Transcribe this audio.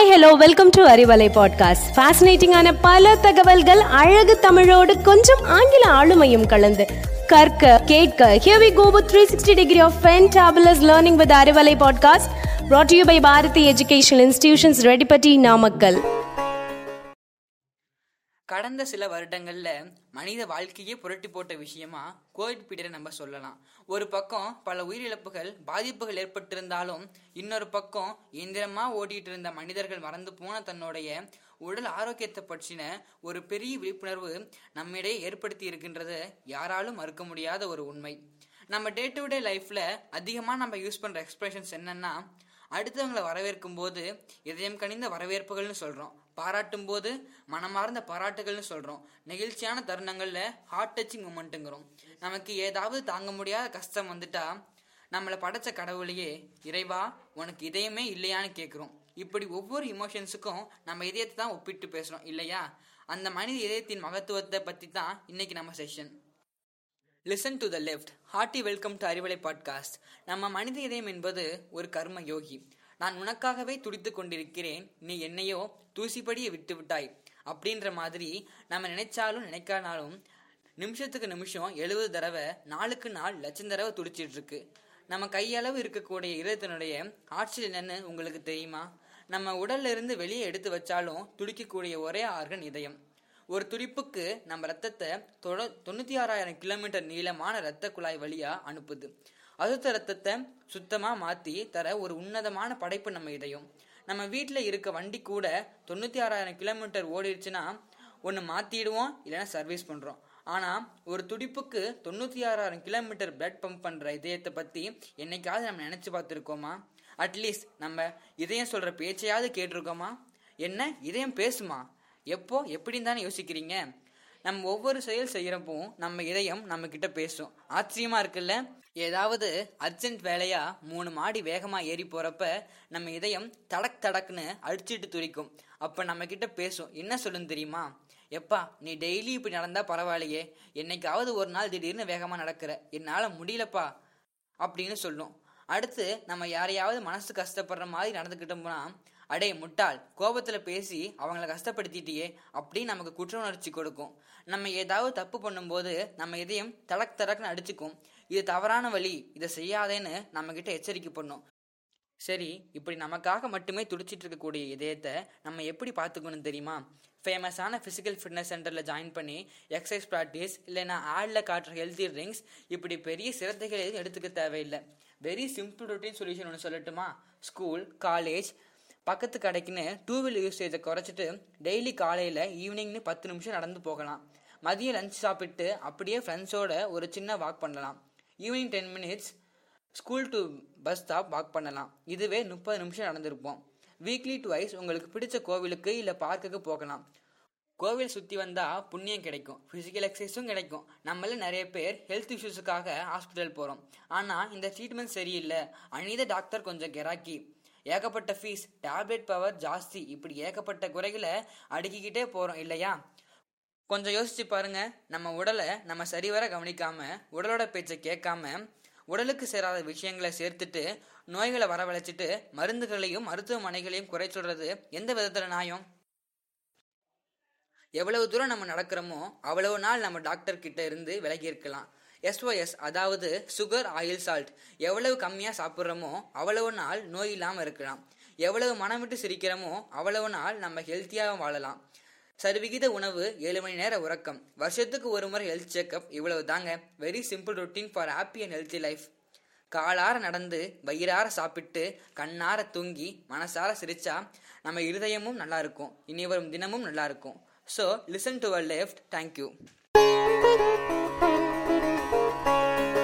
Hi hello welcome to Arivalai podcast ஃபேசினேட்டிங்கான பல தகவல்கள் அழகு தமிழோடு கொஞ்சம் ஆங்கில ஆளுமையும் கலந்து. கற்க கேட்க here we go with 360 degree of fantabulous learning with Arivalai podcast brought to you by Bharathi educational institutions Reddipatti Namakkal கடந்த சில வருடங்களில் மனித வாழ்க்கையே புரட்டி போட்ட விஷயமா கோவிட் பீடரை நம்ம சொல்லலாம். ஒரு பக்கம் பல உயிரிழப்புகள் பாதிப்புகள் ஏற்பட்டிருந்தாலும் இன்னொரு பக்கம் இயந்திரமா ஓடிட்டு இருந்த மனிதர்கள் மறந்து போன தன்னுடைய உடல் ஆரோக்கியத்தை பற்றின ஒரு பெரிய விழிப்புணர்வு நம்மிடையே ஏற்படுத்தி இருக்கின்றது யாராலும் மறுக்க முடியாத ஒரு உண்மை. நம்ம டே டு டே லைஃப்ல அதிகமாக நம்ம யூஸ் பண்ற எக்ஸ்பிரஷன்ஸ் என்னன்னா அடுத்தவங்களை வரவேற்கும் போது இதயம் கனிந்த வரவேற்புகள்னு சொல்றோம். பாராட்டும் போது மனமார்ந்த பாராட்டுகள்னு சொல்றோம். நெகிழ்ச்சியான தருணங்கள்ல ஹார்ட் டச்சிங் மூமெண்ட்டுங்கிறோம் நமக்கு ஏதாவது தாங்க முடியாத கஷ்டம் வந்துட்டா நம்மளை படைச்ச கடவுளையே இறைவா உனக்கு இதயமே இல்லையான்னு கேட்குறோம் இப்படி ஒவ்வொரு இமோஷன்ஸுக்கும் நம்ம இதயத்தை தான் ஒப்பிட்டு பேசுறோம் இல்லையா? அந்த மனித இதயத்தின் மகத்துவத்தை பத்தி தான் இன்னைக்கு நம்ம session listen to the left hearty welcome to Arivalai podcast நம்ம மனித இதயம் என்பது ஒரு கர்ம யோகி. நான் உனக்காகவே துடித்து கொண்டிருக்கிறேன். நீ என்னையோ தூசிப்படிய விட்டு விட்டாய். அப்படின்ற மாதிரி நம்ம நினைச்சாலும் நினைக்கானாலும் நிமிஷத்துக்கு நிமிஷம் எழுபது தடவை நாளுக்கு நாள் லட்சம் தடவை துடிச்சிட்டு இருக்கு. நம்ம கையளவு இருக்கக்கூடிய இதயத்தினுடைய ஆற்றல் என்னன்னு உங்களுக்கு தெரியுமா? நம்ம உடல்ல இருந்து வெளியே எடுத்து வச்சாலும் துடிக்கக்கூடிய ஒரே ஆர்கன் இதயம். ஒரு துடிப்புக்கு நம்ம ரத்தத்தை தொட தொண்ணூத்தி ஆறாயிரம் கிலோமீட்டர் நீளமான ரத்த குழாய் வழியா அனுப்புது. அசுத்த ரத்தத்தை சுத்தமா மாத்தி தர ஒரு உன்னதமான படைப்பு நம்ம இதையும். நம்ம வீட்டில் இருக்க வண்டி கூட தொண்ணூத்தி ஆறாயிரம் கிலோமீட்டர் ஓடிடுச்சுன்னா ஒன்று மாத்திடுவோம் இல்லைன்னா சர்வீஸ் பண்றோம். ஆனா ஒரு துடிப்புக்கு தொண்ணூத்தி ஆறாயிரம் கிலோமீட்டர் பிளட் பம்ப் பண்ற இதயத்தை பத்தி என்னைக்காவது நம்ம நினைச்சு பார்த்துருக்கோமா? அட்லீஸ்ட் நம்ம இதயம் சொல்ற பேச்சையாவது கேட்டிருக்கோமா? என்ன? இதயம் பேசுமா? எப்போ எப்படின்னு தானே யோசிக்கிறீங்க? நம்ம ஒவ்வொரு செயல் செய்கிறப்பவும் நம்ம இதயம் நம்ம கிட்ட பேசும். ஆச்சரியமா இருக்குல்ல? ஏதாவது அர்ஜென்ட் வேலையா மூணு மாடி வேகமா ஏறி போறப்ப நம்ம இதயம் தடக் தடக்குன்னு அடிச்சிட்டு துடிக்கும். அப்ப நம்ம கிட்ட பேசும். என்ன சொல்லுன்னு தெரியுமா? எப்பா நீ டெய்லி இப்படி நடந்தா பரவாயில்லையே. என்னைக்காவது ஒரு நாள் திடீர்னு வேகமா நடக்கிற. என்னால முடியலப்பா அப்படின்னு சொல்லும். அடுத்து நம்ம யாரையாவது மனசு கஷ்டப்படுற மாதிரி நடந்துக்கிட்டோம்னா அடே முட்டாள் கோபத்தில் பேசி அவங்கள கஷ்டப்படுத்திட்டியே அப்படின்னு நமக்கு குற்ற உணர்ச்சி கொடுக்கும். நம்ம ஏதாவது தப்பு பண்ணும்போது நம்ம இதயம் தடக் தடக்னு அடிச்சுக்கும். இது தவறான வழி இதை செய்யாதேன்னு நம்மக்கிட்ட எச்சரிக்கை பண்ணும். சரி இப்படி நமக்காக மட்டுமே துடிச்சிட்டு இருக்கக்கூடிய இதயத்தை நம்ம எப்படி பார்த்துக்கணும் தெரியுமா? ஃபேமஸான ஃபிசிக்கல் ஃபிட்னஸ் சென்டரில் ஜாயின் பண்ணி எக்ஸசைஸ் ப்ராக்டிஸ் இல்லைன்னா ஆடில் காட்டுற ஹெல்த்தி ட்ரிங்க்ஸ் இப்படி பெரிய சிரத்தைகள் எதுவும் எடுத்துக்க தேவையில்லை. வெரி சிம்பிள் ரொட்டீன் சொல்யூஷன் ஒன்று சொல்லட்டுமா? ஸ்கூல் காலேஜ் பக்கத்து கடைக்குன்னு டூ வீலர் யூசேஜை குறைச்சிட்டு டெய்லி காலையில் ஈவினிங்னு பத்து நிமிஷம் நடந்து போகலாம். மதியம் லஞ்ச் சாப்பிட்டு அப்படியே ஃப்ரெண்ட்ஸோட ஒரு சின்ன வாக் பண்ணலாம். Evening ten minutes school to bus stop walk பண்ணலாம். இதுவே முப்பது நிமிஷம் நடந்திருப்போம். வீக்லி டுவைஸ் உங்களுக்கு பிடிச்ச கோவிலுக்கு இல்லை பார்க்குக்கு போகலாம். கோவில் சுற்றி வந்தால் புண்ணியம் கிடைக்கும். ஃபிசிக்கல் எக்ஸசைஸும் கிடைக்கும். நம்மள நிறைய பேர் ஹெல்த் இஷ்யூஸுக்காக ஹாஸ்பிட்டல் போகிறோம் ஆனால் இந்த ட்ரீட்மெண்ட் சரியில்லை. அனித டாக்டர் கொஞ்சம் கெராக்கி. ஏகப்பட்ட ஃபீஸ் டேப்லெட் பவர் ஜாஸ்தி. இப்படி ஏகப்பட்ட குறைகளை அடுக்கிக்கிட்டே போகிறோம் இல்லையா? கொஞ்சம் யோசிச்சு பாருங்க. நம்ம உடலை நம்ம சரிவர கவனிக்காம உடலோட பேச்சை கேட்காம உடலுக்கு சேராத விஷயங்களை சேர்த்துட்டு நோய்களை வரவழைச்சிட்டு மருந்துகளையும் மருத்துவமனைகளையும் குறை சொல்றது எந்த விதத்துல நியாயம்? எவ்வளவு தூரம் நம்ம நடக்கிறோமோ அவ்வளவு நாள் நம்ம டாக்டர் கிட்ட இருந்து விலகி இருக்கலாம். எஸ்ஒஎஸ் அதாவது சுகர் ஆயில் சால்ட் எவ்வளவு கம்மியாக சாப்பிட்றோமோ அவ்வளவு நாள் நோய் இல்லாமல் இருக்கலாம். எவ்வளவு மனம் விட்டு சிரிக்கிறோமோ அவ்வளவு நாள் நம்ம ஹெல்த்தியாக வாழலாம். சரிவிகித உணவு ஏழு மணி நேர உறக்கம். வருஷத்துக்கு ஒரு முறை ஹெல்த் செக்அப் இவ்வளவு தாங்க very simple routine for happy and healthy life காலார நடந்து வயிறார சாப்பிட்டு கண்ணார தூங்கி மனசார சிரிச்சா நம்ம இருதயமும் நல்லா இருக்கும். இனி வரும் தினமும் நல்லா இருக்கும். So listen to our left thank you Música